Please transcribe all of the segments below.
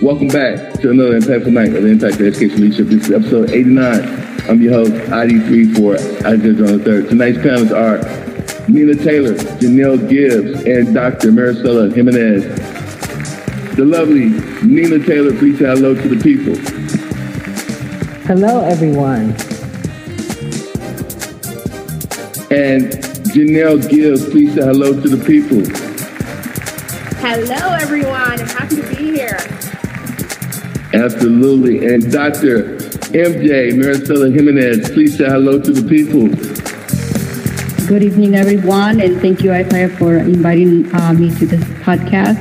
Welcome back to another impactful night of the Impact Education Leadership. This is episode 89. I'm your host, ID3 for Alexander on the Tonight's panelists are Nina Taylor, Jhenielle Gibbs, and Dr. Marisela Jimenez. The lovely Nina Taylor, please say hello to the people. Hello, everyone. And Jhenielle Gibbs, please say hello to the people. Hello, everyone. I'm happy to be here. Absolutely. And Dr. MJ Marisela Jimenez, please say hello to the people. Good evening, everyone, and thank you, Isaiah, for inviting uh, me to this podcast.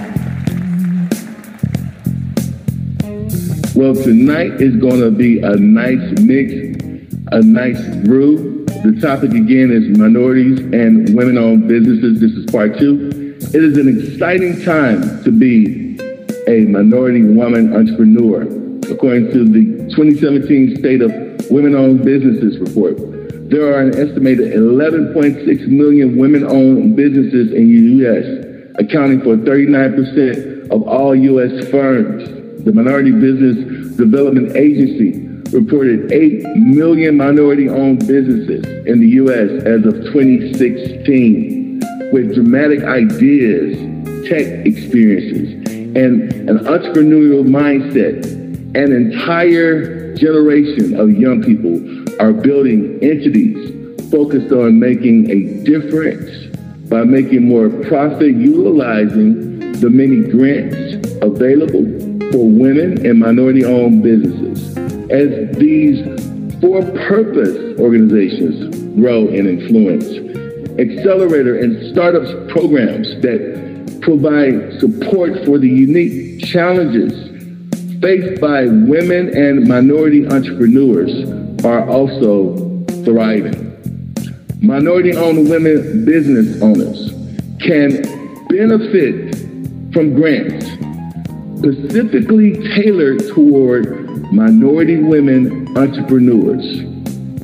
Well, tonight is going to be a nice mix, a nice brew. The topic again is minorities and women-owned businesses. This is part two. It is an exciting time to be a minority woman entrepreneur, according to the 2017 State of Women-Owned Businesses report. There are an estimated 11.6 million women-owned businesses in the U.S., accounting for 39% of all U.S. firms. The Minority Business Development Agency reported 8 million minority-owned businesses in the U.S. as of 2016, with dramatic ideas, tech experiences, and an entrepreneurial mindset. An entire generation of young people are building entities focused on making a difference by making more profit utilizing the many grants available for women and minority-owned businesses. As these for-purpose organizations grow in influence, accelerator and startups programs that provide support for the unique challenges faced by women and minority entrepreneurs are also thriving. Minority-owned women business owners can benefit from grants specifically tailored toward minority women entrepreneurs.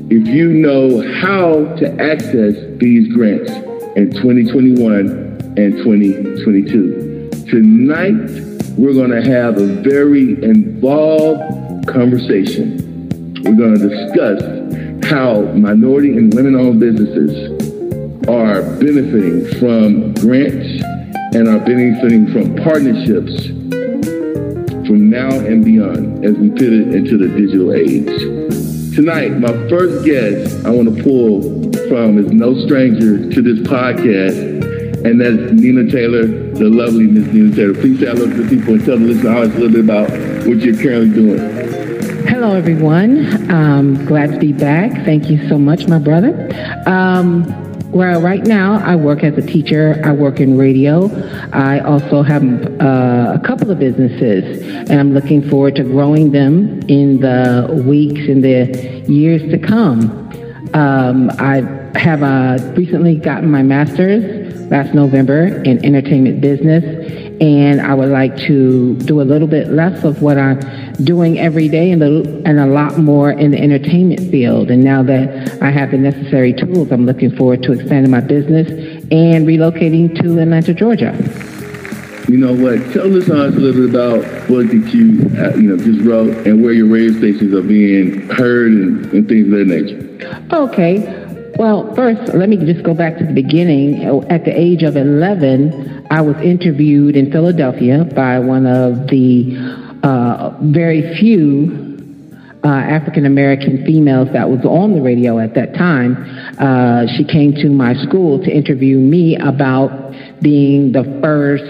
If you know how to access these grants in 2021, and 2022. Tonight, we're going to have a very involved conversation. We're going to discuss how minority and women owned businesses are benefiting from grants and are benefiting from partnerships from now and beyond as we pivot into the digital age. Tonight, my first guest I want to pull from is no stranger to this podcast and that's Nina Taylor, the lovely Miss Nina Taylor. Please say hello to the people and tell the listeners a little bit about what you're currently doing. Hello, everyone. Um, glad to be back. Thank you so much, my brother. Um, well, right now I work as a teacher. I work in radio. I also have uh, a couple of businesses, and I'm looking forward to growing them in the weeks and the years to come. Um, I have uh, recently gotten my master's last November in entertainment business. And I would like to do a little bit less of what I'm doing every day and, and a lot more in the entertainment field. And now that I have the necessary tools, I'm looking forward to expanding my business and relocating to Atlanta, Georgia. You know what? Tell us a little bit about what that you, uh, you know, just wrote and where your radio stations are being heard and, and things of that nature. Okay. Well, first, let me just go back to the beginning. At the age of 11, I was interviewed in Philadelphia by one of the uh, very few uh, African American females that was on the radio at that time. Uh, she came to my school to interview me about being the first,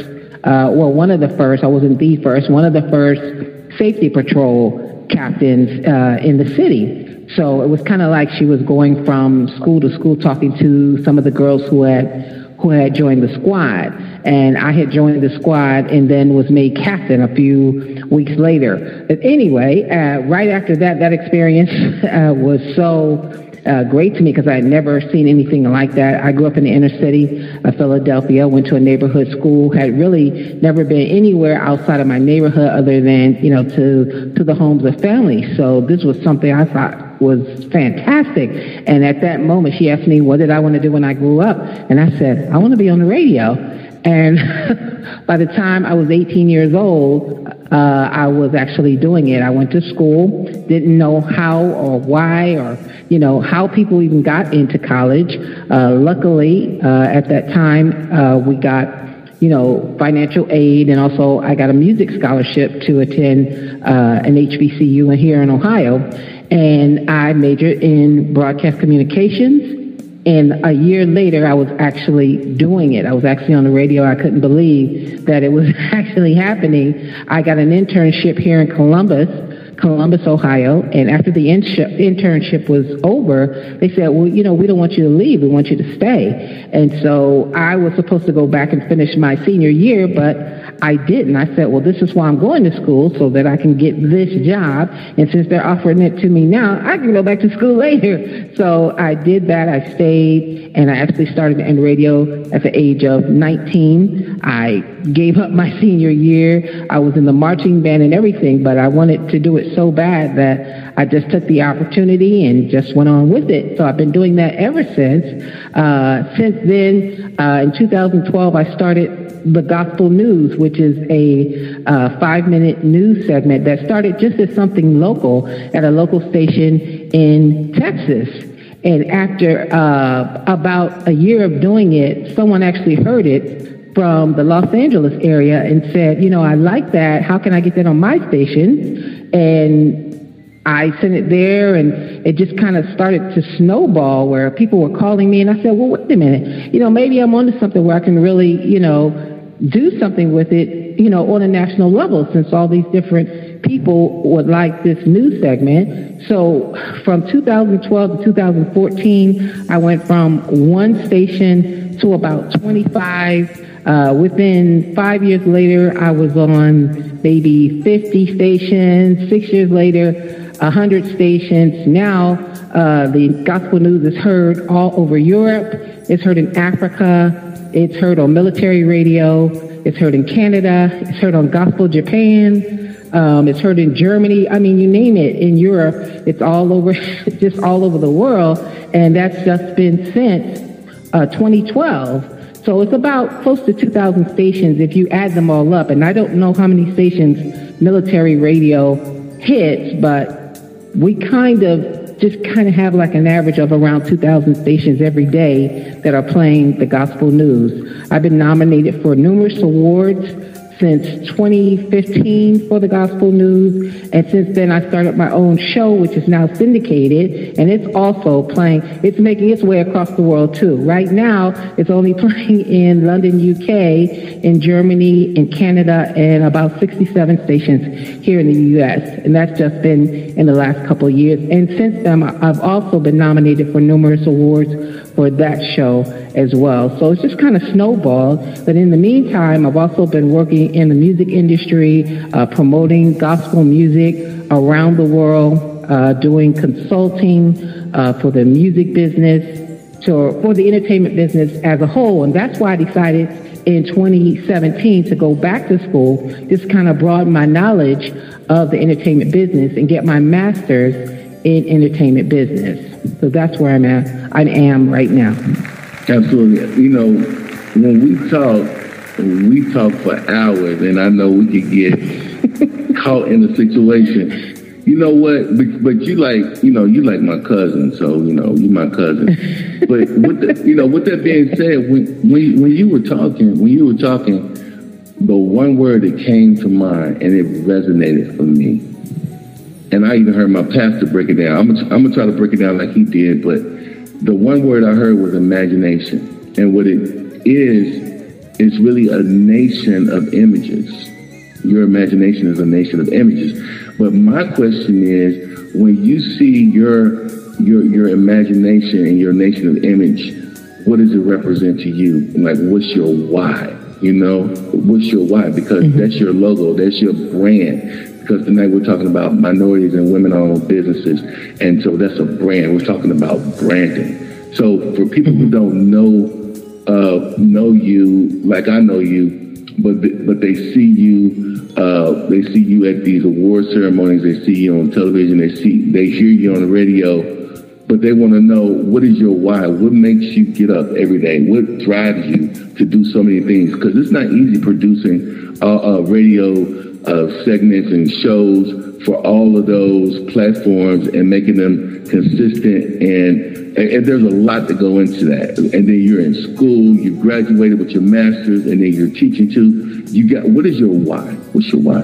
uh, well, one of the first, I wasn't the first, one of the first safety patrol captains uh, in the city. So it was kind of like she was going from school to school talking to some of the girls who had who had joined the squad. And I had joined the squad and then was made captain a few weeks later. But anyway, uh, right after that, that experience uh, was so uh, great to me because I had never seen anything like that. I grew up in the inner city of Philadelphia, went to a neighborhood school, had really never been anywhere outside of my neighborhood other than, you know, to, to the homes of family. So this was something I thought was fantastic. And at that moment, she asked me, what did I want to do when I grew up? And I said, I want to be on the radio. And by the time I was 18 years old, uh, I was actually doing it. I went to school, didn't know how or why or, you know, how people even got into college. Uh, luckily, uh, at that time, uh, we got you know, financial aid, and also I got a music scholarship to attend uh, an HBCU here in Ohio. And I majored in broadcast communications. And a year later, I was actually doing it. I was actually on the radio. I couldn't believe that it was actually happening. I got an internship here in Columbus Columbus, Ohio. And after the internship was over, they said, well, you know, we don't want you to leave. We want you to stay. And so I was supposed to go back and finish my senior year, but I didn't. I said, well, this is why I'm going to school so that I can get this job. And since they're offering it to me now, I can go back to school later. So I did that. I stayed and I actually started in radio at the age of 19. I gave up my senior year. I was in the marching band and everything, but I wanted to do it so bad that I just took the opportunity and just went on with it. So I've been doing that ever since. Uh, since then, uh, in 2012, I started the Gospel News, which is a uh, five minute news segment that started just as something local at a local station in Texas. And after uh, about a year of doing it, someone actually heard it from the Los Angeles area and said, you know, I like that. How can I get that on my station? And I sent it there and it just kind of started to snowball where people were calling me and I said, well, wait a minute, you know, maybe I'm onto something where I can really, you know, do something with it, you know, on a national level since all these different people would like this news segment. So from 2012 to 2014, I went from one station to about 25. Uh, within five years later, I was on maybe 50 stations. Six years later, 100 stations. Now, uh, the gospel news is heard all over Europe. It's heard in Africa. It's heard on military radio. It's heard in Canada. It's heard on Gospel Japan. Um, it's heard in Germany. I mean, you name it. In Europe, it's all over, just all over the world. And that's just been since uh, 2012. So it's about close to 2,000 stations if you add them all up. And I don't know how many stations military radio hits, but we kind of just kind of have like an average of around 2,000 stations every day that are playing the gospel news. I've been nominated for numerous awards since 2015 for the Gospel News. And since then, I started my own show, which is now syndicated. And it's also playing, it's making its way across the world too. Right now, it's only playing in London, UK, in Germany, in Canada, and about 67 stations here in the US. And that's just been in the last couple of years. And since then, I've also been nominated for numerous awards for that show as well. So it's just kind of snowballed. But in the meantime, I've also been working in the music industry, uh, promoting gospel music around the world, uh, doing consulting uh, for the music business, to, for the entertainment business as a whole. And that's why I decided in 2017 to go back to school, just kind of broaden my knowledge of the entertainment business and get my master's in entertainment business. So that's where I'm at. I am right now. Absolutely. You know, when we talk, we talk for hours, and I know we could get caught in a situation. You know what? But, but, you like, you know, you like my cousin, so you know, you my cousin. but with the, you know, with that being said, when when when you were talking, when you were talking, the one word that came to mind and it resonated for me and I even heard my pastor break it down. I'm gonna, I'm gonna try to break it down like he did, but the one word I heard was imagination, and what it is is really a nation of images. Your imagination is a nation of images. But my question is, when you see your your your imagination and your nation of image, what does it represent to you? Like, what's your why? You know, what's your why? Because mm-hmm. that's your logo, that's your brand because tonight we're talking about minorities and women-owned businesses, and so that's a brand. We're talking about branding. So for people who don't know uh, know you like I know you, but but they see you uh, they see you at these award ceremonies. They see you on television. They see they hear you on the radio. But they want to know what is your why? What makes you get up every day? What drives you to do so many things? Because it's not easy producing uh, uh, radio uh, segments and shows for all of those platforms and making them consistent and and, there's a lot to go into that. And then you're in school, you graduated with your master's, and then you're teaching too. You got what is your why? What's your why?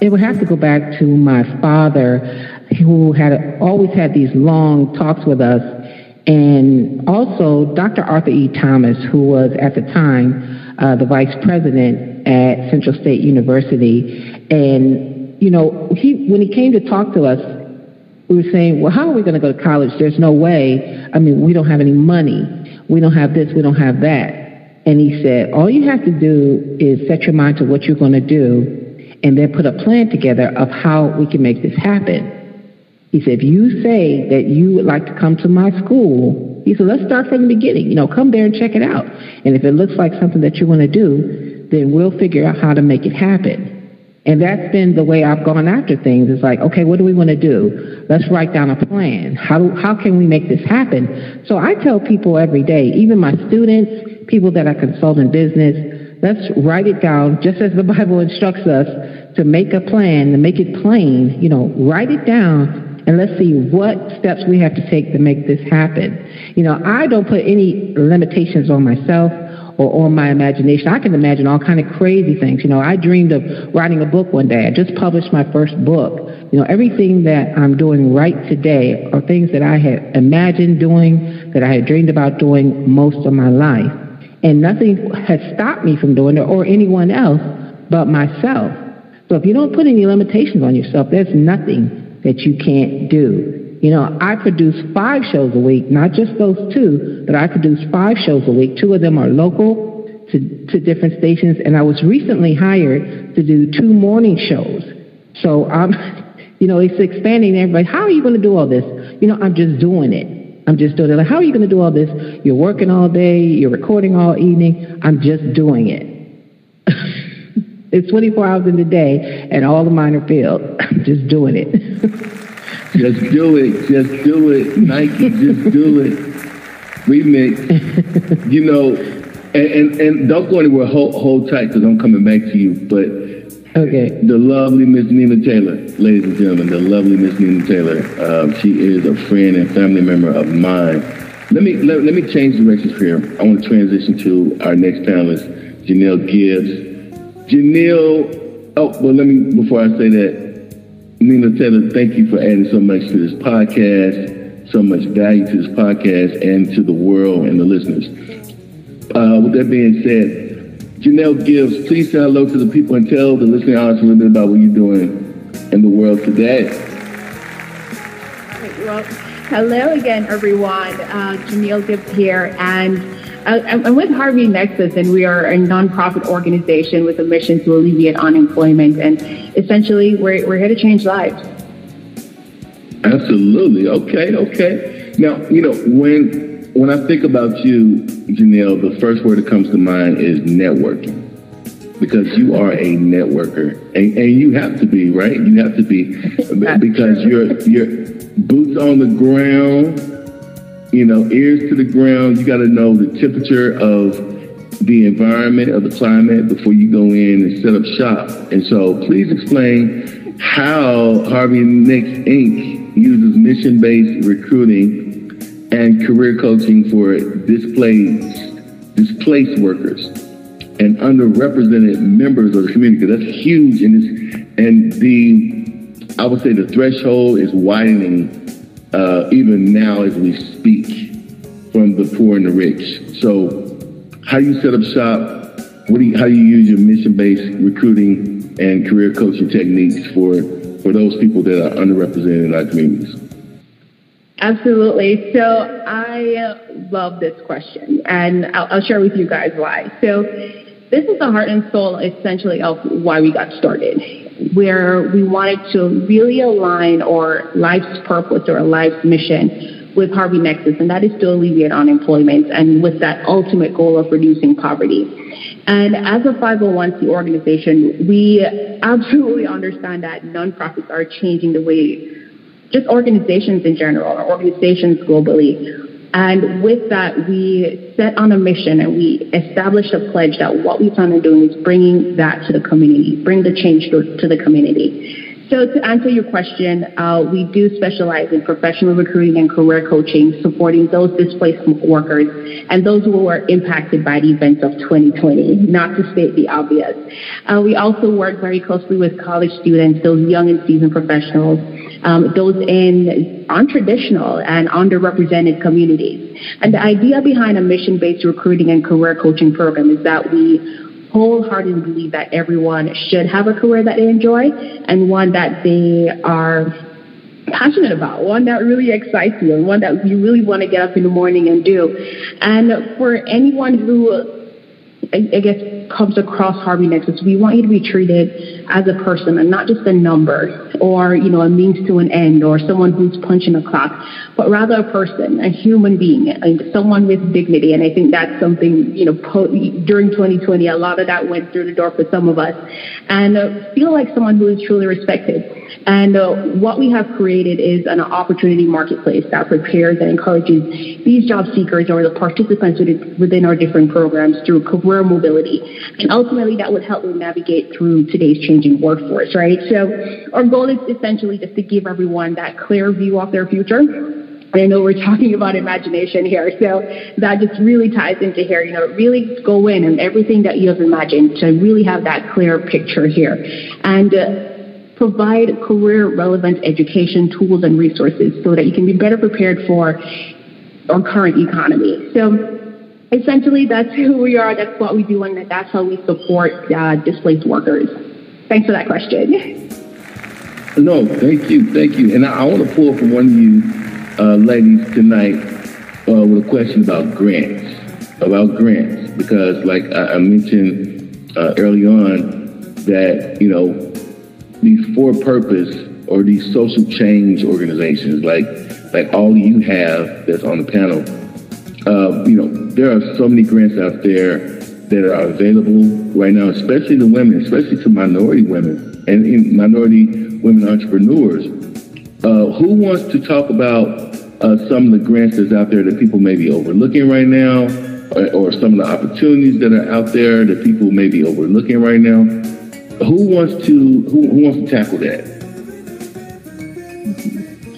It would have to go back to my father, who had always had these long talks with us, and also Dr. Arthur E. Thomas, who was at the time uh, the vice president at Central State University, and you know, he when he came to talk to us, we were saying, well, how are we going to go to college? There's no way. I mean, we don't have any money. We don't have this. We don't have that. And he said, all you have to do is set your mind to what you're going to do and then put a plan together of how we can make this happen. He said, if you say that you would like to come to my school, he said, let's start from the beginning. You know, come there and check it out. And if it looks like something that you want to do, then we'll figure out how to make it happen. And that's been the way I've gone after things. It's like, okay, what do we want to do? Let's write down a plan. How, how can we make this happen? So I tell people every day, even my students, people that I consult in business, let's write it down just as the Bible instructs us to make a plan, to make it plain, you know, write it down and let's see what steps we have to take to make this happen. You know, I don't put any limitations on myself or on my imagination. I can imagine all kind of crazy things. You know, I dreamed of writing a book one day. I just published my first book. You know, everything that I'm doing right today are things that I had imagined doing, that I had dreamed about doing most of my life. And nothing has stopped me from doing it or anyone else but myself. So if you don't put any limitations on yourself, there's nothing that you can't do. You know, I produce five shows a week, not just those two, but I produce five shows a week. Two of them are local to, to different stations, and I was recently hired to do two morning shows. So I'm, you know, it's expanding everybody. How are you going to do all this? You know, I'm just doing it. I'm just doing it. Like, how are you going to do all this? You're working all day, you're recording all evening. I'm just doing it. It's 24 hours in the day, and all the mine are filled. I'm just doing it. Just do it. Just do it. Nike, just do it. Remix. you know, and, and, and don't go anywhere. Hold, hold tight because I'm coming back to you. But okay, the lovely Miss Nina Taylor, ladies and gentlemen, the lovely Miss Nina Taylor. Uh, she is a friend and family member of mine. Let me let, let me change directions here. I want to transition to our next panelist, Jhenielle Gibbs. Jhenielle, oh well, let me before I say that. Nina Taylor, thank you for adding so much to this podcast, so much value to this podcast and to the world and the listeners. Uh, with that being said, Jhenielle Gibbs, please say hello to the people and tell the listening audience a little bit about what you're doing in the world today. Well, hello again, everyone. Uh, Jhenielle Gibbs here, and I'm with Harvey Nexus, and we are a nonprofit organization with a mission to alleviate unemployment. And essentially, we're, we're here to change lives. Absolutely. Okay. Okay. Now, you know, when when I think about you, Jhenielle, the first word that comes to mind is networking. Because you are a networker, and, and you have to be, right? You have to be, because you're you're boots on the ground you know, ears to the ground. You got to know the temperature of the environment, of the climate before you go in and set up shop. And so please explain how Harvey Nicks Inc. uses mission-based recruiting and career coaching for displaced, displaced workers and underrepresented members of the community. Because That's huge. And, and the, I would say the threshold is widening uh, even now as we speak, from the poor and the rich. So, how do you set up shop? What do you, how do you use your mission-based recruiting and career coaching techniques for for those people that are underrepresented in our communities? Absolutely. So I love this question, and I'll, I'll share with you guys why. So this is the heart and soul, essentially, of why we got started where we wanted to really align our life's purpose or our life's mission with Harvey Nexus, and that is to alleviate unemployment and with that ultimate goal of reducing poverty. And as a 501c organization, we absolutely understand that nonprofits are changing the way just organizations in general, or organizations globally. And with that, we set on a mission and we established a pledge that what we plan on doing is bringing that to the community, bring the change to, to the community. So to answer your question, uh, we do specialize in professional recruiting and career coaching, supporting those displaced workers and those who were impacted by the events of 2020, not to state the obvious. Uh, we also work very closely with college students, those young and seasoned professionals, um, those in untraditional and underrepresented communities. And the idea behind a mission-based recruiting and career coaching program is that we wholeheartedly believe that everyone should have a career that they enjoy and one that they are passionate about, one that really excites you, and one that you really want to get up in the morning and do. And for anyone who I, guess, comes across Harvey Nexus, we want you to be treated as a person and not just a number or, you know, a means to an end or someone who's punching a clock, but rather a person, a human being, and someone with dignity. And I think that's something, you know, po- during 2020, a lot of that went through the door for some of us. And uh, feel like someone who is truly respected. And uh, what we have created is an opportunity marketplace that prepares and encourages these job seekers or the participants within our different programs through career mobility. And ultimately, that would help them navigate through today's changing workforce, right? So our goal is essentially just to give everyone that clear view of their future. I know we're talking about imagination here, so that just really ties into here. You know, really go in and everything that you have imagined to really have that clear picture here. And uh, provide career relevant education tools and resources so that you can be better prepared for our current economy. So essentially, that's who we are, that's what we do, and that's how we support uh, displaced workers. Thanks for that question. No, thank you, thank you. And I, I want to pull from one of you uh, ladies tonight uh, with a question about grants, about grants, because like I, I mentioned uh, early on that, you know, these for purpose or these social change organizations, like like all you have that's on the panel, uh, you know, there are so many grants out there that are available right now, especially to women, especially to minority women and minority women entrepreneurs. Uh, who wants to talk about uh, some of the grants that's out there that people may be overlooking right now, or, or some of the opportunities that are out there that people may be overlooking right now? Who wants to who, who wants to tackle that?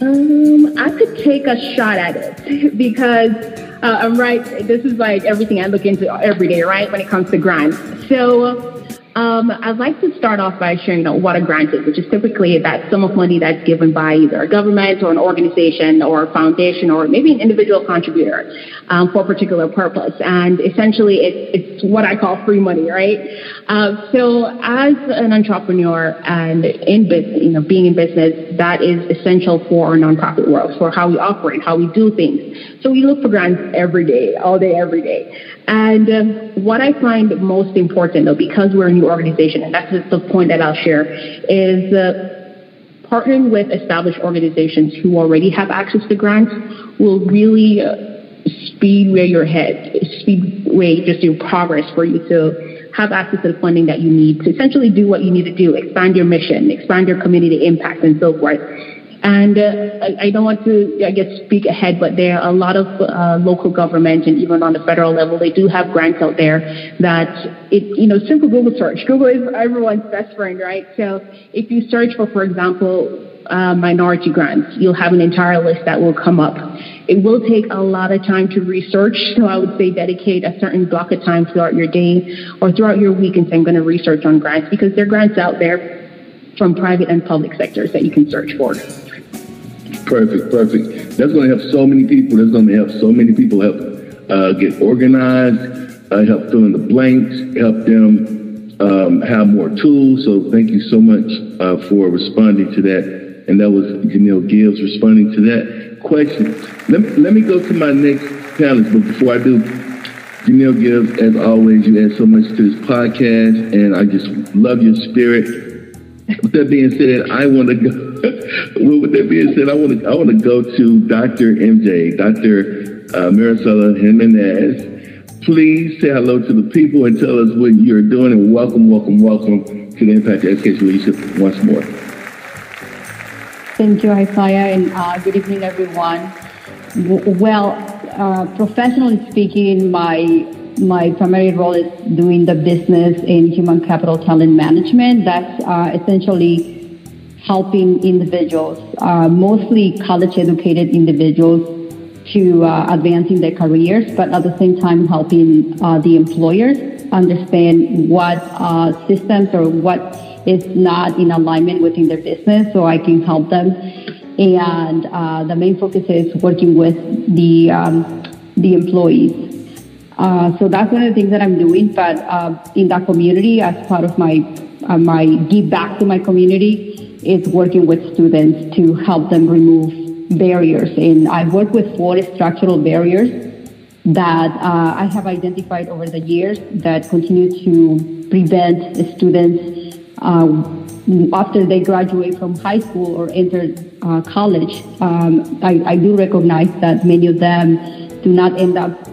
Um, I could take a shot at it because uh, I'm right. This is like everything I look into every day, right? When it comes to grants. So um, I'd like to start off by sharing what a grant is, which is typically that sum of money that's given by either a government or an organization or a foundation or maybe an individual contributor um, for a particular purpose. And essentially, it's, it's what I call free money, right? Uh, so as an entrepreneur and in business, you know, being in business, that is essential for our nonprofit world, for how we operate, how we do things. So we look for grants every day, all day, every day. And um, what I find most important, though, because we're a new organization, and that's the point that I'll share, is uh, partnering with established organizations who already have access to grants will really uh, speed where your head, speed way just your progress for you to have access to the funding that you need to essentially do what you need to do, expand your mission, expand your community impact, and so forth. And uh, I, don't want to, I guess, speak ahead, but there are a lot of uh, local government and even on the federal level, they do have grants out there that it, you know, simple Google search. Google is everyone's best friend, right? So if you search for, for example, uh, minority grants, you'll have an entire list that will come up. It will take a lot of time to research, so I would say dedicate a certain block of time throughout your day or throughout your week and say, I'm going to research on grants because there are grants out there from private and public sectors that you can search for. Perfect, perfect. That's going to help so many people. That's going to help so many people help uh, get organized, uh, help fill in the blanks, help them um, have more tools. So thank you so much uh, for responding to that. And that was Jhenielle Gibbs responding to that question. Let me, let me go to my next panelist, but before I do, Jhenielle Gibbs, as always, you add so much to this podcast, and I just love your spirit. With that being said, I want to go. with that being said, I want to I want to go to Dr. MJ, Dr. Uh, Marisela Jimenez. Please say hello to the people and tell us what you're doing, and welcome, welcome, welcome to the Impact Education Leadership once more. Thank you, Isaiah, and uh, good evening, everyone. Well, uh, professionally speaking, my my primary role is doing the business in human capital talent management. That's uh, essentially helping individuals, uh, mostly college educated individuals, to uh, advancing their careers, but at the same time helping uh, the employers understand what uh, systems or what is not in alignment within their business so I can help them. And uh, the main focus is working with the, um, the employees. Uh, so that's one of the things that I'm doing. But uh, in that community, as part of my my give back to my community, is working with students to help them remove barriers. And I work with four structural barriers that uh, I have identified over the years that continue to prevent students uh, after they graduate from high school or enter uh, college. Um, I, I, do recognize that many of them do not end up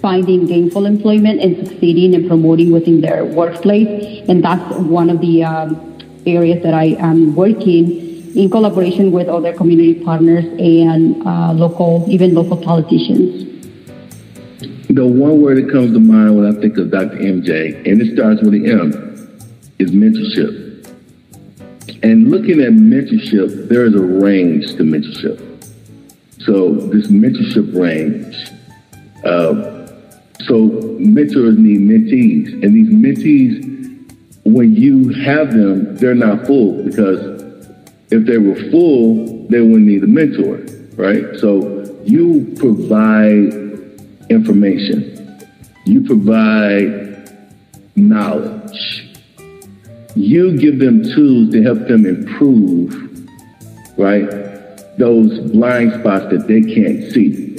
finding gainful employment and succeeding and promoting within their workplace. And that's one of the um, areas that I am working in collaboration with other community partners and uh, local, even local politicians. The one word that comes to mind when I think of Dr. MJ, and it starts with an M, is mentorship. And looking at mentorship, there is a range to mentorship. So this mentorship range, uh, so mentors need mentees, and these mentees, when you have them, they're not full because if they were full, they wouldn't need a mentor, right? So you provide information, you provide knowledge, you give them tools to help them improve, right? Those blind spots that they can't see.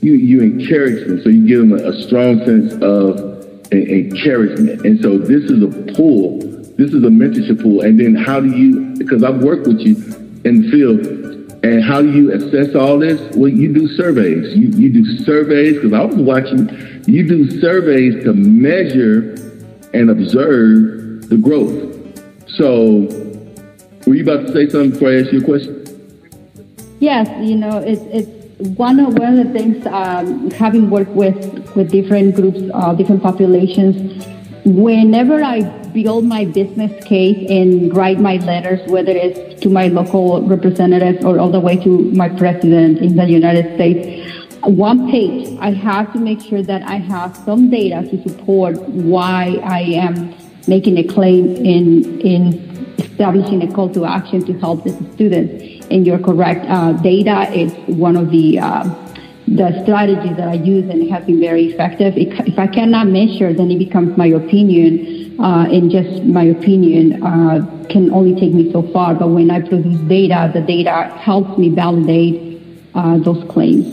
You, you encourage them, so you give them a, a strong sense of encouragement. And so this is a pool. this is a mentorship pool. And then how do you, because I've worked with you in the field, and how do you assess all this? Well, you do surveys. You, you do surveys, because I was watching, you do surveys to measure and observe the growth. So, were you about to say something before I ask you a question? Yes, you know, it's, it's one of, one of the things, um, having worked with, with different groups, uh, different populations, whenever I build my business case and write my letters, whether it's to my local representatives or all the way to my president in the United States, one page, I have to make sure that I have some data to support why I am making a claim in, in establishing a call to action to help the students. And you're correct, uh, data is one of the uh, the strategies that I use and it has been very effective. If I cannot measure, then it becomes my opinion, uh, and just my opinion uh, can only take me so far. But when I produce data, the data helps me validate uh, those claims.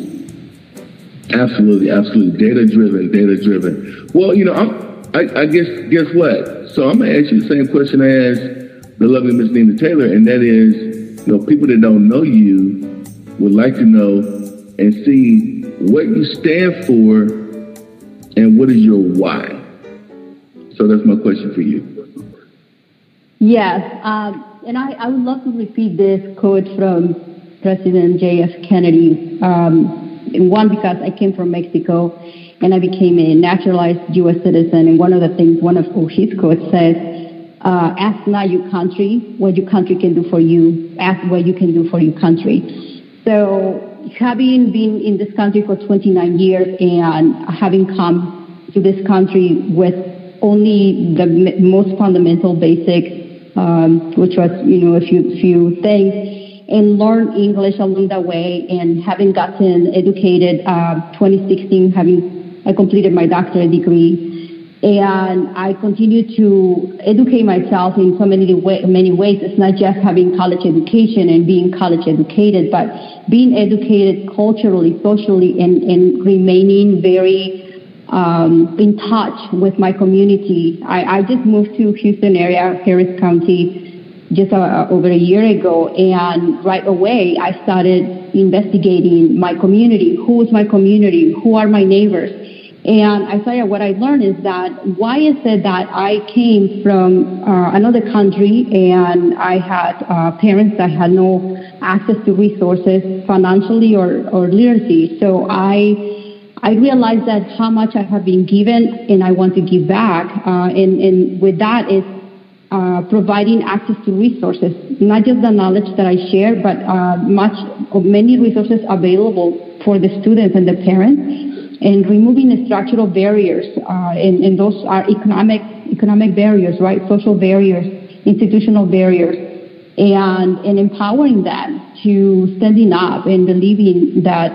Absolutely, absolutely, data driven, data driven. Well, you know, I'm, I, I guess guess what? So I'm gonna ask you the same question as the lovely Miss Nina Taylor, and that is, you know, people that don't know you would like to know and see what you stand for and what is your why. So that's my question for you. Yes, um, and I, I, would love to repeat this quote from President J.F. Kennedy. Um, one, because I came from Mexico and I became a naturalized U.S. citizen. And one of the things, one of his quotes says, uh, ask not your country what your country can do for you, ask what you can do for your country. So having been in this country for 29 years and having come to this country with only the most fundamental basic, um, which was, you know, a few, few things, and learn English along the way and having gotten educated, uh, 2016, having I completed my doctorate degree and I continue to educate myself in so many way, many ways. It's not just having college education and being college educated, but being educated culturally, socially, and, and remaining very um, in touch with my community. I, I just moved to Houston area, Harris County, just uh, over a year ago, and right away I started investigating my community. Who is my community? Who are my neighbors? And Isaiah, what I learned is that why is it that I came from uh, another country and I had uh, parents that had no access to resources financially or, or literacy. So I I realized that how much I have been given and I want to give back. Uh, and, and with that is uh, providing access to resources, not just the knowledge that I share, but uh, much many resources available for the students and the parents and removing the structural barriers, uh, and, and, those are economic economic barriers, right? Social barriers, institutional barriers, and and empowering them to standing up and believing that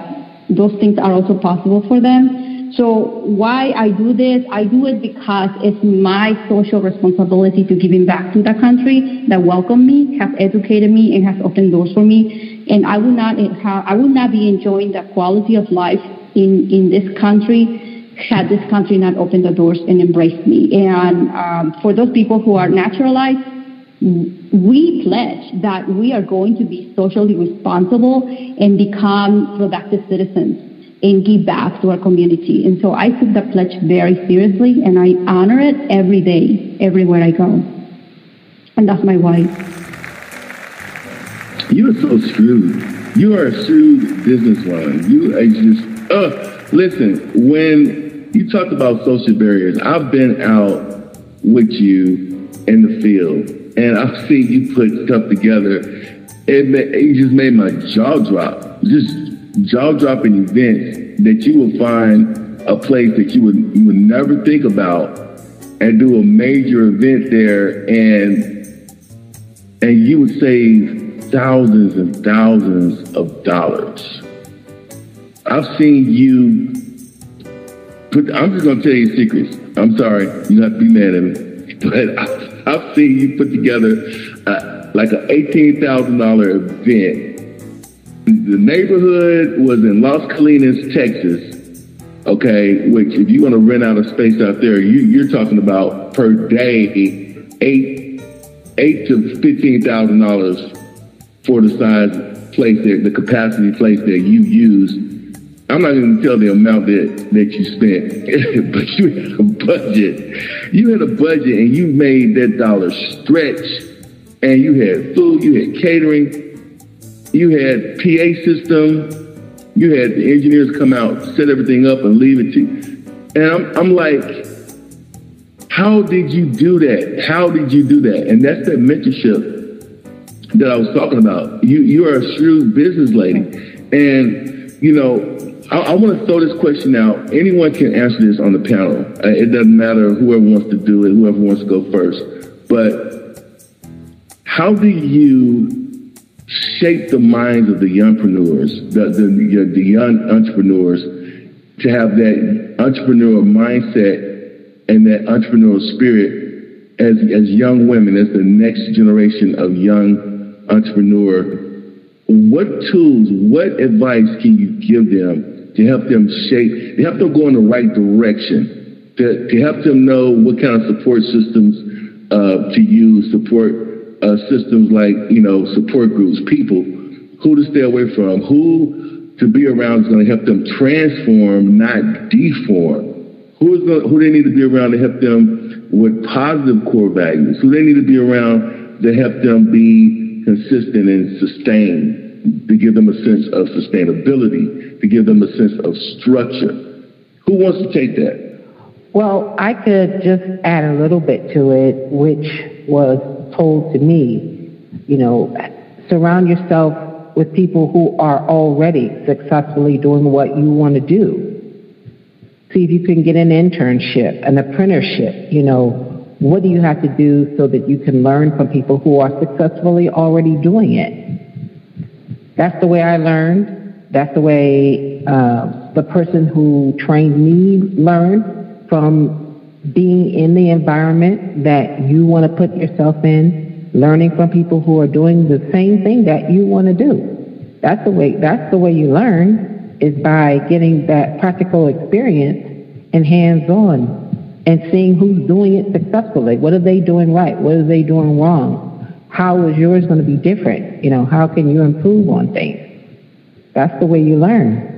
those things are also possible for them. So why I do this? I do it because it's my social responsibility to giving back to the country that welcomed me, has educated me, and has opened doors for me. And I would not I would not be enjoying the quality of life in, in this country had this country not opened the doors and embraced me. And um, for those people who are naturalized, we pledge that we are going to be socially responsible and become productive citizens and give back to our community. And so I took the pledge very seriously and I honor it every day, everywhere I go. And that's my wife. You are so shrewd. You are a shrewd businesswoman. You are just uh, listen, when you talk about social barriers, I've been out with you in the field and I've seen you put stuff together. It, it just made my jaw drop. Just jaw dropping events that you will find a place that you would you would never think about and do a major event there and and you would save thousands and thousands of dollars. I've seen you put, I'm just to tell you secrets. I'm sorry. You have to be mad at me. But I, I've seen you put together uh, like an $18,000 event. The neighborhood was in Las Colinas, Texas. Okay, which if you want to rent out a space out there, you, you're talking about per day eight, eight to fifteen thousand dollars for the size place there, the capacity place that you use I'm not going to tell the amount that, that you spent, but you had a budget. You had a budget and you made that dollar stretch. And you had food, you had catering, you had PA system, you had the engineers come out, set everything up, and leave it to you. And I'm, I'm like, how did you do that? How did you do that? And that's that mentorship that I was talking about. You you are a shrewd business lady, and you know I, I want to throw this question out. Anyone can answer this on the panel. Uh, it doesn't matter whoever wants to do it, whoever wants to go first. But how do you shape the minds of the youngpreneurs, the, the, the young entrepreneurs, to have that entrepreneurial mindset and that entrepreneurial spirit as, as young women, as the next generation of young entrepreneur? What tools, what advice can you give them to help them shape, to help them go in the right direction, to, to help them know what kind of support systems uh, to use, support uh, systems like, you know, support groups, people, who to stay away from, who to be around is going to help them transform, not deform. Who, is going, who they need to be around to help them with positive core values, who they need to be around to help them be consistent and sustained, to give them a sense of sustainability to give them a sense of structure. Who wants to take that? Well, I could just add a little bit to it, which was told to me. You know, surround yourself with people who are already successfully doing what you want to do. See if you can get an internship, an apprenticeship. You know, what do you have to do so that you can learn from people who are successfully already doing it? That's the way I learned. That's the way uh, the person who trained me learned from being in the environment that you want to put yourself in, learning from people who are doing the same thing that you want to do. That's the way. That's the way you learn is by getting that practical experience and hands-on, and seeing who's doing it successfully. What are they doing right? What are they doing wrong? How is yours going to be different? You know, how can you improve on things? That's the way you learn.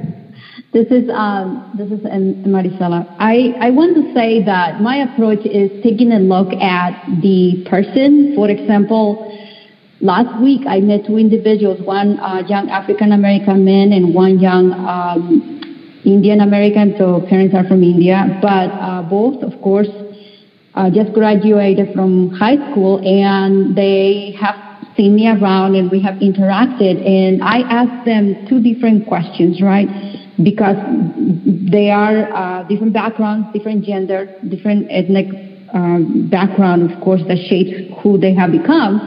This is um, this is Marisela. I, I want to say that my approach is taking a look at the person. For example, last week I met two individuals, one uh, young African American man and one young um, Indian American. So parents are from India, but uh, both, of course, uh, just graduated from high school, and they have seen me around, and we have interacted. And I asked them two different questions, right? because they are uh, different backgrounds, different gender, different ethnic um, background, of course, that shapes who they have become.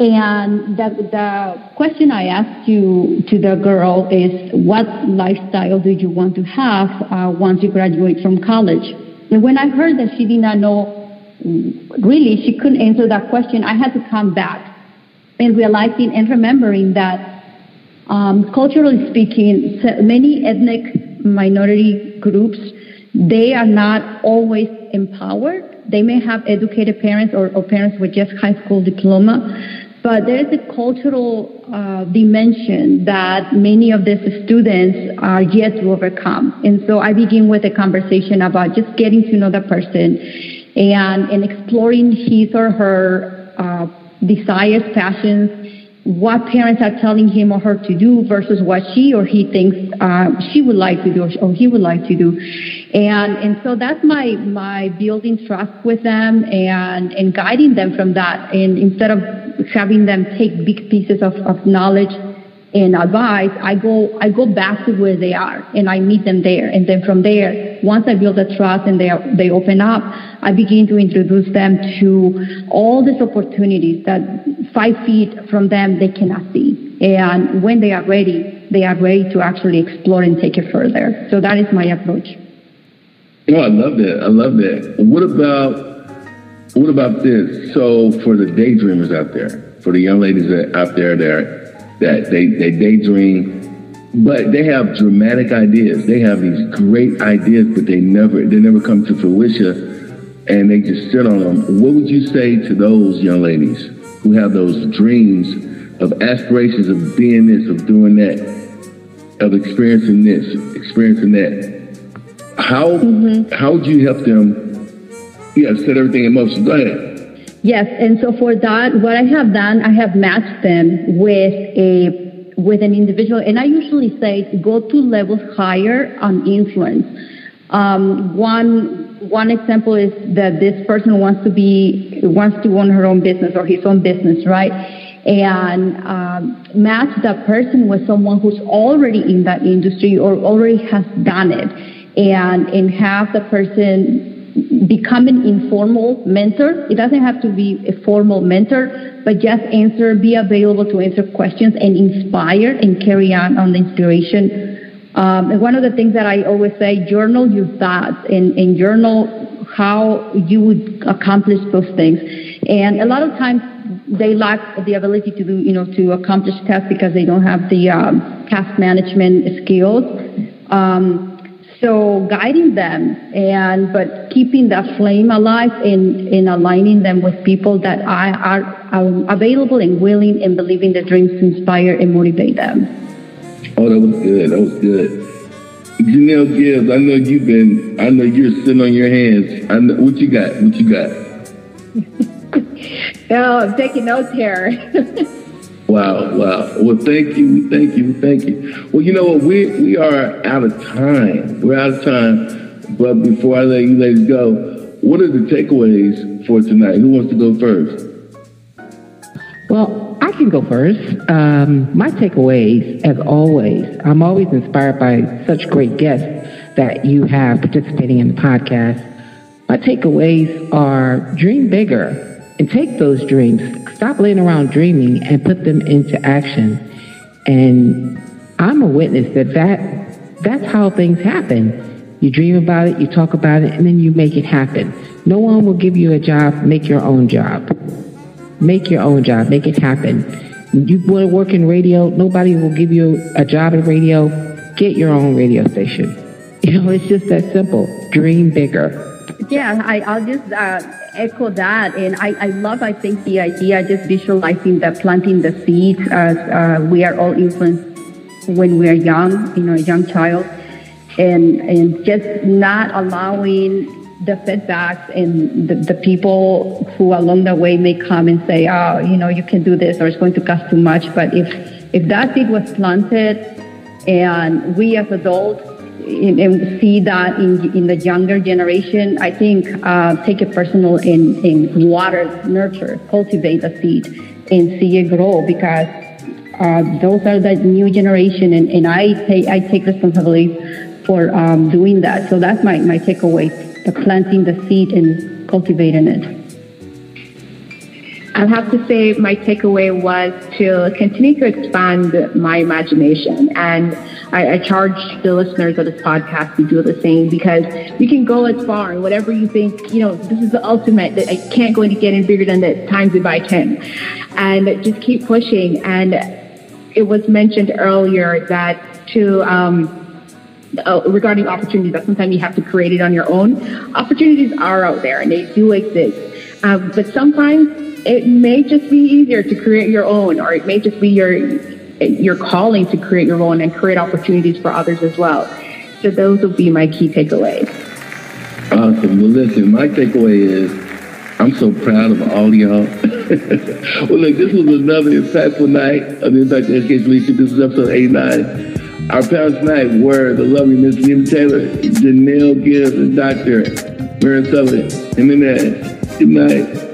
And the, the question I asked you to the girl is, what lifestyle do you want to have uh, once you graduate from college? And when I heard that she did not know, really, she couldn't answer that question, I had to come back and realizing and remembering that um, culturally speaking, many ethnic minority groups, they are not always empowered. They may have educated parents or, or parents with just high school diploma, but there is a cultural uh, dimension that many of these students are yet to overcome. And so I begin with a conversation about just getting to know the person and, and exploring his or her uh, desires, passions, what parents are telling him or her to do versus what she or he thinks uh, she would like to do or he would like to do. And, and so that's my, my building trust with them and, and guiding them from that. And instead of having them take big pieces of, of knowledge and advice, I go, I go back to where they are and I meet them there. And then from there, once I build a trust and they, they open up, I begin to introduce them to all these opportunities that five feet from them they cannot see. And when they are ready, they are ready to actually explore and take it further. So that is my approach. Oh, I love that. I love that. What about what about this? So for the daydreamers out there, for the young ladies that out there that that they, they daydream, but they have dramatic ideas. They have these great ideas, but they never they never come to fruition, and they just sit on them. What would you say to those young ladies who have those dreams of aspirations of being this, of doing that, of experiencing this, experiencing that? How mm-hmm. how would you help them? Yeah, set everything in motion. Go ahead. Yes, and so for that, what I have done, I have matched them with a with an individual, and I usually say go two levels higher on influence. Um, one one example is that this person wants to be wants to own her own business or his own business, right? And um, match that person with someone who's already in that industry or already has done it, and and have the person become an informal mentor. It doesn't have to be a formal mentor, but just answer, be available to answer questions and inspire and carry on on the inspiration. Um, and one of the things that I always say, journal your thoughts and, and journal how you would accomplish those things. And a lot of times they lack the ability to do, you know, to accomplish tasks because they don't have the um, task management skills. Um, so guiding them and but keeping that flame alive and in aligning them with people that are, are, are available and willing and believing their dreams to inspire and motivate them. Oh, that was good. That was good. Jhenielle Gibbs, I know you've been, I know you're sitting on your hands. I know, what you got? What you got? oh, I'm taking notes here. Wow, wow. Well, thank you, thank you, thank you. Well, you know what? We we are out of time. We're out of time. But before I let you ladies go, what are the takeaways for tonight? Who wants to go first? Well, I can go first. Um, my takeaways, as always, I'm always inspired by such great guests that you have participating in the podcast. My takeaways are dream bigger and take those dreams. Stop laying around dreaming and put them into action. And I'm a witness that, that that's how things happen. You dream about it, you talk about it, and then you make it happen. No one will give you a job, make your own job. Make your own job, make it happen. You want to work in radio, nobody will give you a job in radio. Get your own radio station. You know, it's just that simple. Dream bigger. Yeah, I, I'll just uh, echo that. And I, I love, I think, the idea just visualizing the planting the seeds as uh, we are all influenced when we are young, you know, a young child. and and just not allowing the setbacks and the, the people who along the way may come and say, oh, you know, you can do this or it's going to cost too much. But if if that seed was planted and we as adults and see that in, in the younger generation, I think uh, take it personal and, and water, nurture, cultivate the seed and see it grow because uh, those are the new generation and, and I, take, I take responsibility for um, doing that. So that's my, my takeaway, the planting the seed and cultivating it. I'll have to say my takeaway was to continue to expand my imagination. And I, I, charge the listeners of this podcast to do the same because you can go as far and whatever you think, you know, this is the ultimate that I can't go any get any bigger than that times it by 10. And just keep pushing. And it was mentioned earlier that to, um, uh, regarding opportunities that sometimes you have to create it on your own. Opportunities are out there and they do exist. Um, but sometimes it may just be easier to create your own, or it may just be your your calling to create your own and create opportunities for others as well. So those will be my key takeaways. Uh, awesome. Well, listen, my takeaway is I'm so proud of all y'all. well, look, this was another impactful night of the Impact Education Leadership. This is episode 89. Our panel tonight were the lovely Miss Nina Taylor, Jhenielle Gibbs, and Dr. Mary Sullivan. And then, uh, good night.